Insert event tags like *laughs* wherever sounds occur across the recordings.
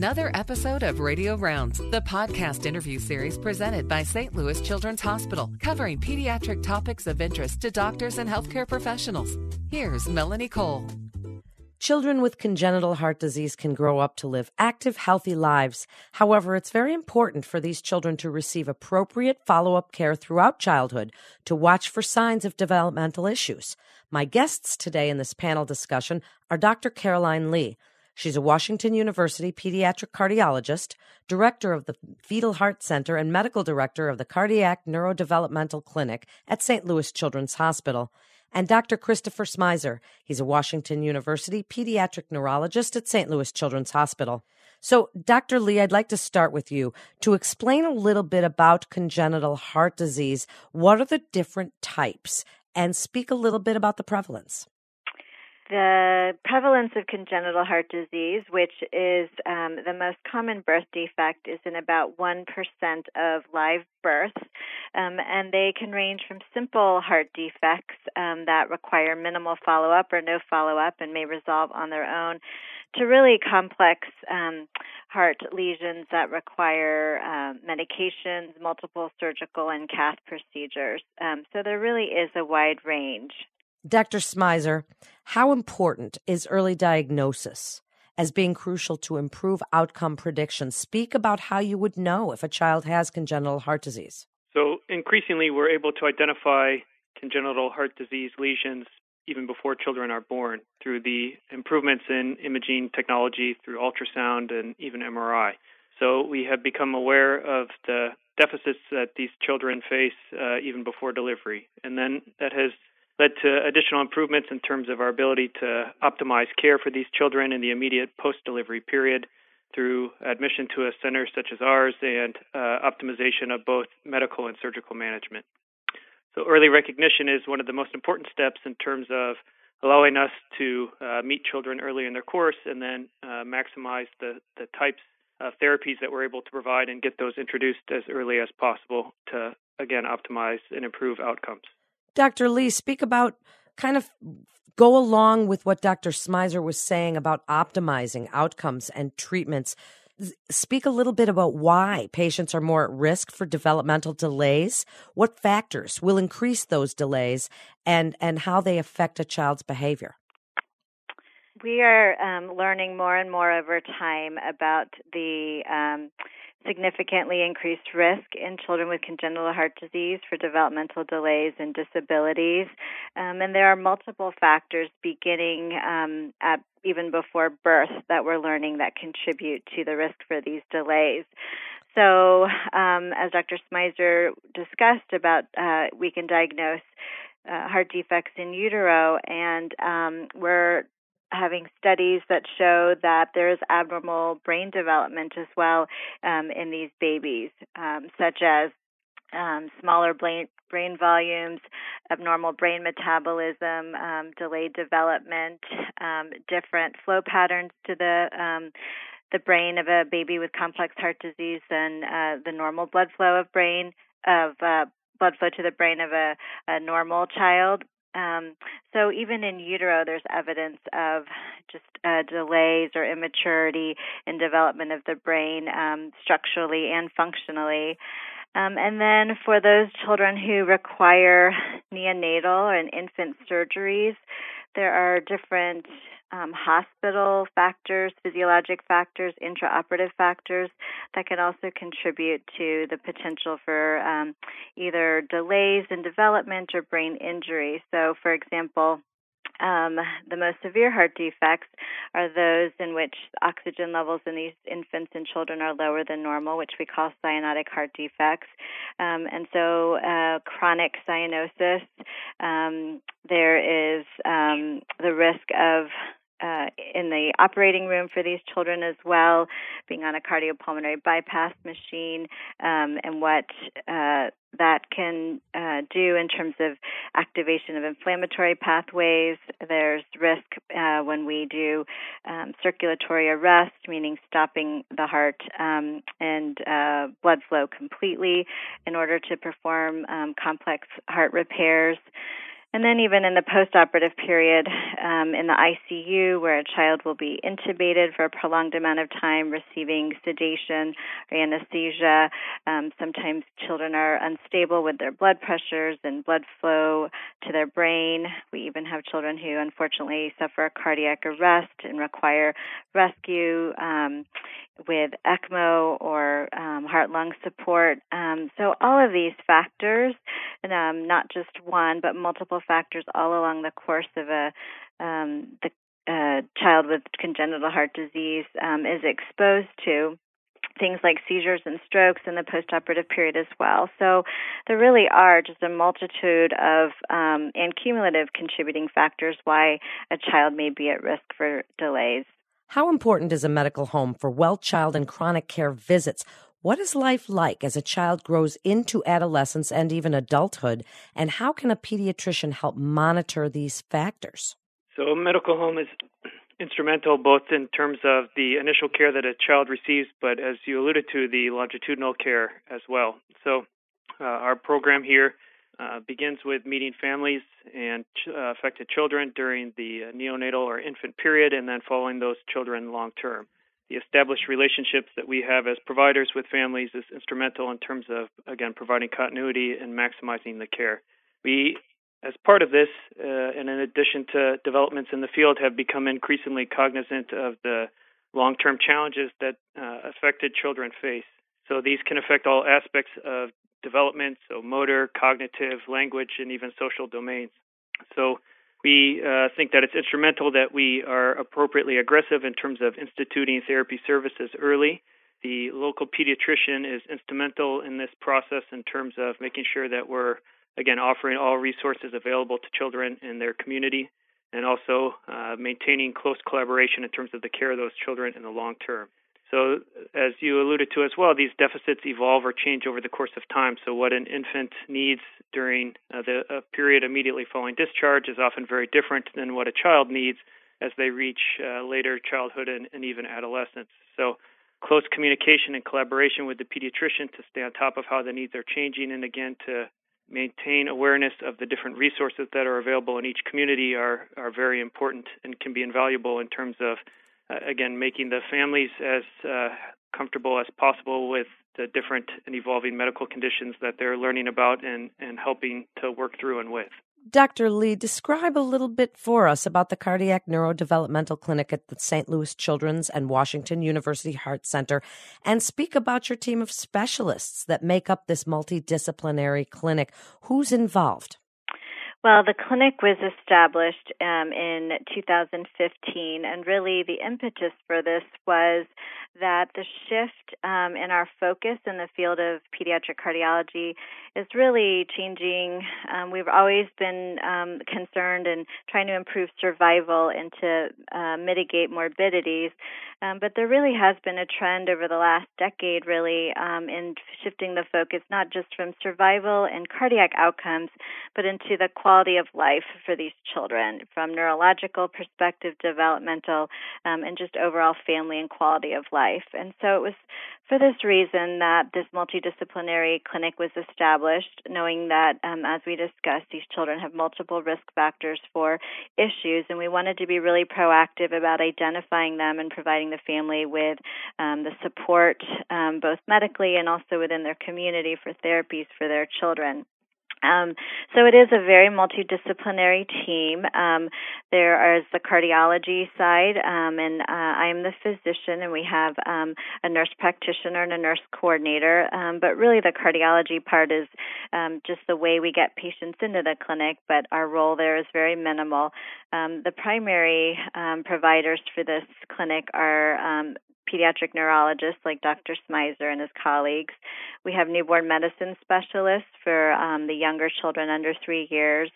another episode of Radio Rounds, the podcast interview series presented by St. Louis Children's Hospital, covering pediatric topics of interest to doctors and healthcare professionals. Here's Melanie Cole. Children with congenital heart disease can grow up to live active, healthy lives. However, it's very important for these children to receive appropriate follow up care throughout childhood to watch for signs of developmental issues. My guests today in this panel discussion are Dr. Caroline Lee. She's a Washington University pediatric cardiologist, director of the Fetal Heart Center, and medical director of the Cardiac Neurodevelopmental Clinic at St. Louis Children's Hospital and Dr. Christopher Smyser. He's a Washington University pediatric neurologist at St. Louis Children's Hospital. So, Dr. Lee, I'd like to start with you to explain a little bit about congenital heart disease. What are the different types? And speak a little bit about the prevalence. The prevalence of congenital heart disease, which is um, the most common birth defect, is in about 1% of live births. Um, and they can range from simple heart defects um, that require minimal follow up or no follow up and may resolve on their own to really complex um, heart lesions that require um, medications, multiple surgical and cath procedures. Um, so there really is a wide range. Dr. Smyser, how important is early diagnosis as being crucial to improve outcome prediction? Speak about how you would know if a child has congenital heart disease. So, increasingly, we're able to identify congenital heart disease lesions even before children are born through the improvements in imaging technology, through ultrasound, and even MRI. So, we have become aware of the deficits that these children face uh, even before delivery. And then that has led to additional improvements in terms of our ability to optimize care for these children in the immediate post delivery period through admission to a center such as ours and uh, optimization of both medical and surgical management. So, early recognition is one of the most important steps in terms of allowing us to uh, meet children early in their course and then uh, maximize the, the types of therapies that we're able to provide and get those introduced as early as possible to, again, optimize and improve outcomes. Dr. Lee, speak about kind of go along with what Dr. Smyser was saying about optimizing outcomes and treatments. Speak a little bit about why patients are more at risk for developmental delays, what factors will increase those delays, and, and how they affect a child's behavior. We are um, learning more and more over time about the um, significantly increased risk in children with congenital heart disease for developmental delays and disabilities. Um, and there are multiple factors beginning um, at even before birth that we're learning that contribute to the risk for these delays. So, um, as Dr. Smyser discussed about, uh, we can diagnose uh, heart defects in utero, and um, we're having studies that show that there is abnormal brain development as well um, in these babies, um, such as um, smaller brain, brain volumes, abnormal brain metabolism, um, delayed development, um, different flow patterns to the um, the brain of a baby with complex heart disease than uh, the normal blood flow of brain of uh, blood flow to the brain of a, a normal child. Um, so even in utero, there's evidence of just uh, delays or immaturity in development of the brain um, structurally and functionally. Um, and then for those children who require neonatal and infant surgeries, there are different um, hospital factors, physiologic factors, intraoperative factors that can also contribute to the potential for um, either delays in development or brain injury. So, for example, um, the most severe heart defects are those in which oxygen levels in these infants and children are lower than normal, which we call cyanotic heart defects. Um, and so, uh, chronic cyanosis, um, there is um, the risk of uh, in the operating room for these children as well, being on a cardiopulmonary bypass machine, um, and what uh, that can uh, do in terms of activation of inflammatory pathways. There's risk uh, when we do um, circulatory arrest, meaning stopping the heart um, and uh, blood flow completely in order to perform um, complex heart repairs. And then, even in the postoperative period, um, in the ICU, where a child will be intubated for a prolonged amount of time, receiving sedation or anesthesia. Um, sometimes children are unstable with their blood pressures and blood flow to their brain. We even have children who unfortunately suffer cardiac arrest and require rescue. Um, with ECMO or um, heart lung support. Um, so, all of these factors, and, um, not just one, but multiple factors all along the course of a um, the uh, child with congenital heart disease um, is exposed to things like seizures and strokes in the postoperative period as well. So there really are just a multitude of um, and cumulative contributing factors why a child may be at risk for delays. How important is a medical home for well child and chronic care visits? What is life like as a child grows into adolescence and even adulthood? And how can a pediatrician help monitor these factors? So, a medical home is *clears throat* instrumental both in terms of the initial care that a child receives, but as you alluded to, the longitudinal care as well. So, uh, our program here uh, begins with meeting families and ch- uh, affected children during the uh, neonatal or infant period, and then following those children long term. The established relationships that we have as providers with families is instrumental in terms of, again, providing continuity and maximizing the care. We, as part of this, uh, and in addition to developments in the field, have become increasingly cognizant of the long term challenges that uh, affected children face. So these can affect all aspects of development, so motor, cognitive, language, and even social domains. So we uh, think that it's instrumental that we are appropriately aggressive in terms of instituting therapy services early. The local pediatrician is instrumental in this process in terms of making sure that we're, again, offering all resources available to children in their community and also uh, maintaining close collaboration in terms of the care of those children in the long term. So, as you alluded to as well, these deficits evolve or change over the course of time. So, what an infant needs during uh, the uh, period immediately following discharge is often very different than what a child needs as they reach uh, later childhood and, and even adolescence. So, close communication and collaboration with the pediatrician to stay on top of how the needs are changing, and again to maintain awareness of the different resources that are available in each community are are very important and can be invaluable in terms of again, making the families as uh, comfortable as possible with the different and evolving medical conditions that they're learning about and, and helping to work through and with. Dr. Lee, describe a little bit for us about the Cardiac Neurodevelopmental Clinic at the St. Louis Children's and Washington University Heart Center and speak about your team of specialists that make up this multidisciplinary clinic. Who's involved? Well, the clinic was established um, in 2015, and really the impetus for this was that the shift um, in our focus in the field of pediatric cardiology is really changing. Um, we've always been um, concerned and trying to improve survival and to uh, mitigate morbidities, um, but there really has been a trend over the last decade, really, um, in shifting the focus not just from survival and cardiac outcomes, but into the quality of life for these children, from neurological perspective, developmental, um, and just overall family and quality of life. And so it was for this reason that this multidisciplinary clinic was established, knowing that, um, as we discussed, these children have multiple risk factors for issues, and we wanted to be really proactive about identifying them and providing the family with um, the support, um, both medically and also within their community, for therapies for their children. Um, so it is a very multidisciplinary team. Um, there is the cardiology side, um, and uh, I am the physician, and we have um, a nurse practitioner and a nurse coordinator. Um, but really, the cardiology part is um, just the way we get patients into the clinic, but our role there is very minimal. the primary providers for this clinic are pediatric neurologists like Dr. Smyser and his colleagues. We have newborn medicine specialists for um, the younger children under three years.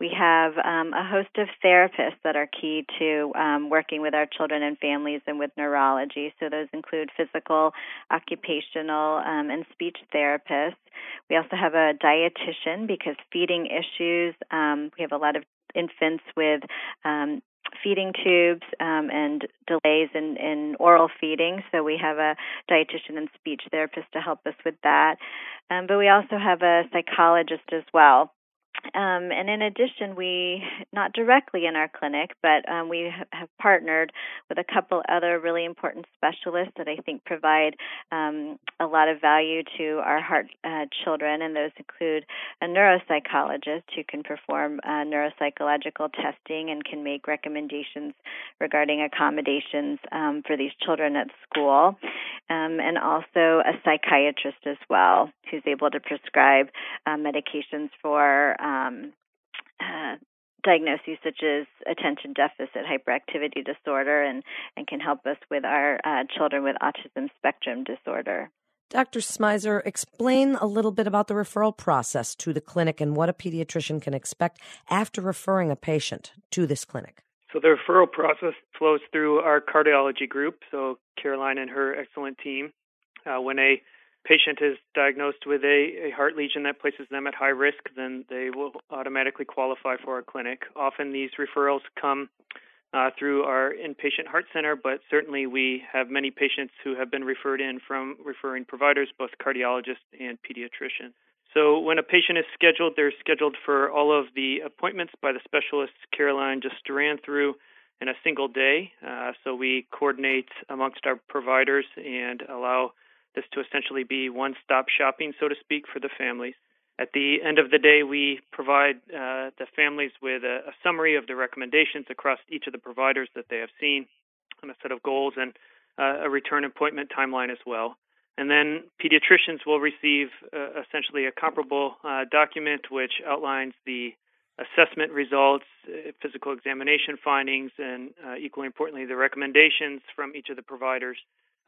We have um, a host of therapists that are key to um, working with our children and families and with neurology. So those include physical, occupational, um, and speech therapists. We also have a dietitian because feeding issues, um, we have a lot of infants with um, feeding tubes um, and delays in, in oral feeding. So we have a dietitian and speech therapist to help us with that. Um, but we also have a psychologist as well. Um, and in addition, we, not directly in our clinic, but um, we have partnered with a couple other really important specialists that I think provide um, a lot of value to our heart uh, children, and those include a neuropsychologist who can perform uh, neuropsychological testing and can make recommendations regarding accommodations um, for these children at school, um, and also a psychiatrist as well who's able to prescribe uh, medications for um, uh, diagnoses such as attention deficit hyperactivity disorder and, and can help us with our uh, children with autism spectrum disorder. Dr. Smyser, explain a little bit about the referral process to the clinic and what a pediatrician can expect after referring a patient to this clinic. So, the referral process flows through our cardiology group. So, Caroline and her excellent team. Uh, when a patient is diagnosed with a, a heart lesion that places them at high risk, then they will automatically qualify for our clinic. Often these referrals come uh, through our inpatient heart center, but certainly we have many patients who have been referred in from referring providers, both cardiologists and pediatricians. So when a patient is scheduled, they're scheduled for all of the appointments by the specialists Caroline just ran through in a single day. Uh, so we coordinate amongst our providers and allow this to essentially be one stop shopping, so to speak, for the families. At the end of the day, we provide uh, the families with a, a, summary of the recommendations across each of the providers that they have seen, and a set of goals, and uh, a return appointment timeline as well. And then pediatricians will receive uh, essentially a comparable uh, document which outlines the assessment results, uh, physical examination findings, and uh, equally importantly, the recommendations from each of the providers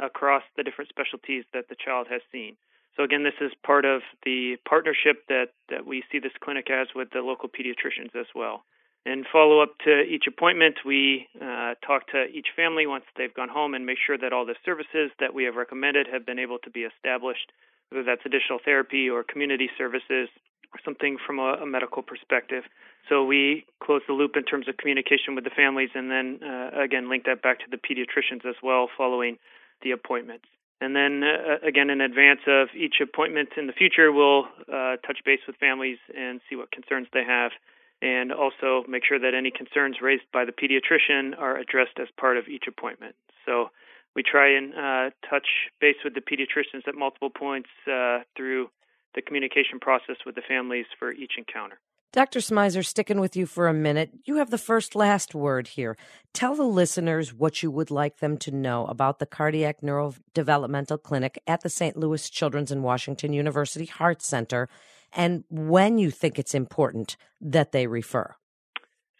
across the different specialties that the child has seen. So again, this is part of the partnership that, that we see this clinic as with the local pediatricians as well. And follow up to each appointment, we uh, talk to each family once they've gone home and make sure that all the services that we have recommended have been able to be established, whether that's additional therapy or community services or something from a, a medical perspective. So we close the loop in terms of communication with the families and then uh, again link that back to the pediatricians as well following the appointments. And then uh, again, in advance of each appointment in the future, we'll uh, touch base with families and see what concerns they have, and also make sure that any concerns raised by the pediatrician are addressed as part of each appointment. So we try and uh, touch base with the pediatricians at multiple points uh, through the communication process with the families for each encounter. Dr. Smyser, sticking with you for a minute, you have the first last word here. Tell the listeners what you would like them to know about the Cardiac Neurodevelopmental Clinic at the St. Louis Children's and Washington University Heart Center and when you think it's important that they refer.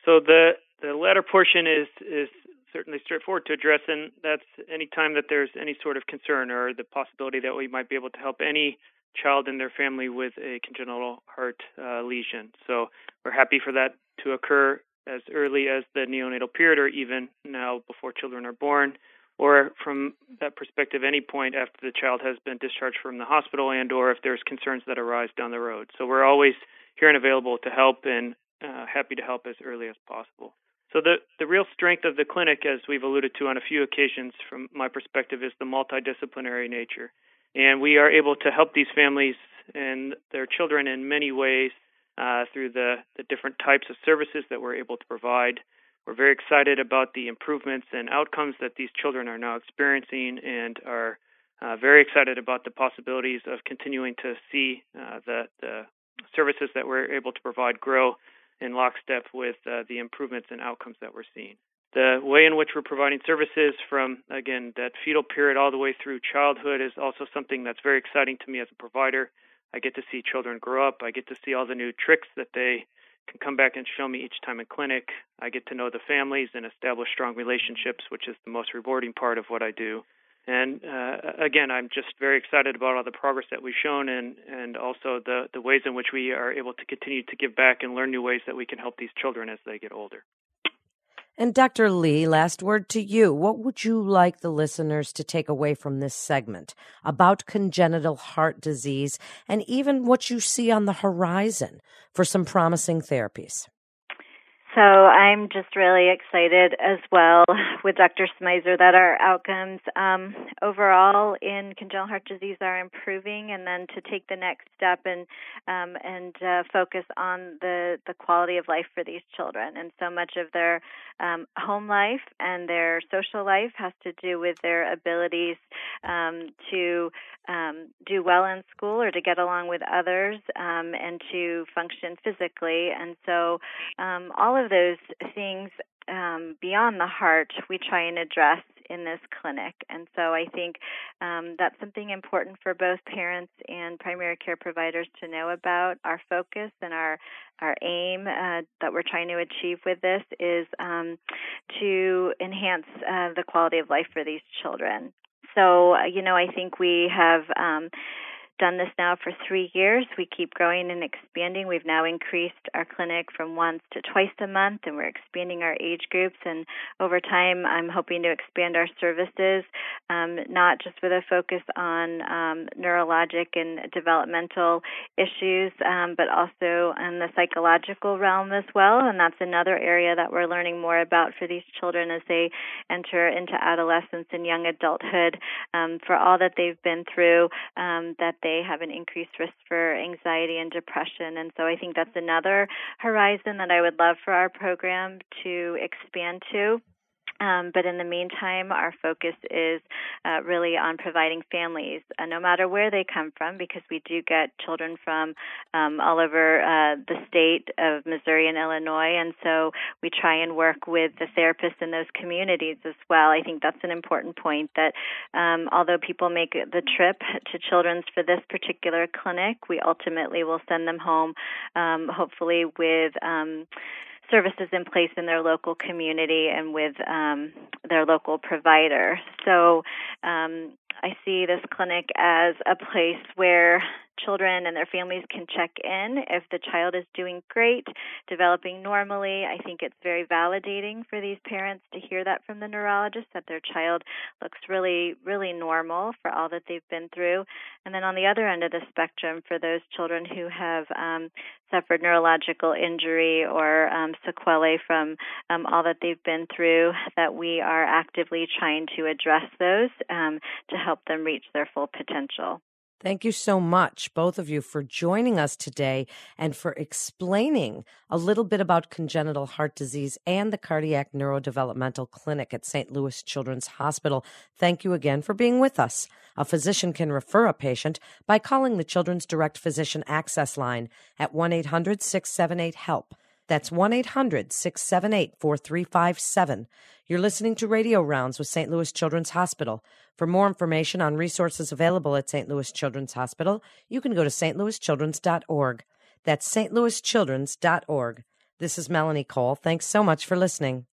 So the the latter portion is is certainly straightforward to address, and that's any time that there's any sort of concern or the possibility that we might be able to help any child and their family with a congenital heart uh, lesion. So we're happy for that to occur as early as the neonatal period or even now before children are born or from that perspective any point after the child has been discharged from the hospital and or if there's concerns that arise down the road. So we're always here and available to help and uh, happy to help as early as possible. So the the real strength of the clinic as we've alluded to on a few occasions from my perspective is the multidisciplinary nature. And we are able to help these families and their children in many ways uh, through the, the different types of services that we're able to provide. We're very excited about the improvements and outcomes that these children are now experiencing and are uh, very excited about the possibilities of continuing to see uh, the, the services that we're able to provide grow in lockstep with uh, the improvements and outcomes that we're seeing the way in which we're providing services from again that fetal period all the way through childhood is also something that's very exciting to me as a provider. I get to see children grow up. I get to see all the new tricks that they can come back and show me each time in clinic. I get to know the families and establish strong relationships which is the most rewarding part of what i do. And uh, again i'm just very excited about all the progress that we've shown and and also the the ways in which we are able to continue to give back and learn new ways that we can help these children as they get older and Dr. Lee, last word to you. What would you like the listeners to take away from this segment about congenital heart disease and even what you see on the horizon for some promising therapies? So I'm just really excited as well *laughs* with Dr. Smyser that our outcomes um, overall in congenital heart disease are improving, and then to take the next step and um, and uh, focus on the the quality of life for these children. And so much of their um, home life and their social life has to do with their abilities um, to um, do well in school or to get along with others um, and to function physically. And so all of those things um, beyond the heart we try and address in this clinic. And so I think um, that's something important for both parents and primary care providers to know about. Our focus and our our aim uh, that we're trying to achieve with this is um, to enhance uh, the quality of life for these children. So, uh, you know, I think we have um, done this now for three years. We keep growing and expanding. We've now increased our clinic from once to twice a month, and we're expanding our age groups. And over time, I'm hoping to expand our services, um, not just with a focus on um, neurologic and developmental issues, um, but also in the psychological realm as well. And that's another area that we're learning more about for these children as they enter into adolescence and young adulthood um, for all that they've been through, um, that they they have an increased risk for anxiety and depression. And so I think that's another horizon that I would love for our program to expand to. Um, but in the meantime, our focus is uh, really on providing families, uh, no matter where they come from, because we do get children from um, all over uh, the state of Missouri and Illinois, and so we try and work with the therapists in those communities as well. I think that's an important point that um, although people make the trip to Children's for this particular clinic, we ultimately will send them home, um, hopefully with um, services in place in their local community and with um, their local provider. So um, I see this clinic as a place where children and their families can check in if the child is doing great, developing normally. I think it's very validating for these parents to hear that from the neurologist that their child looks really, really normal for all that they've been through. And then on the other end of the spectrum, for those children who have um, suffered neurological injury or um, sequelae from um, all that they've been through, that we are actively trying to address those um, to help them reach their full potential. Thank you so much, both of you, for joining us today and for explaining a little bit about congenital heart disease and the Cardiac Neurodevelopmental Clinic at St. Louis Children's Hospital. Thank you again for being with us. A physician can refer a patient by calling the Children's Direct Physician Access Line at 1 800 678 HELP. That's 1 800 678 4357. You're listening to Radio Rounds with St. Louis Children's Hospital. For more information on resources available at St. Louis Children's Hospital, you can go to stlouischildrens.org. That's stlouischildrens.org. This is Melanie Cole. Thanks so much for listening.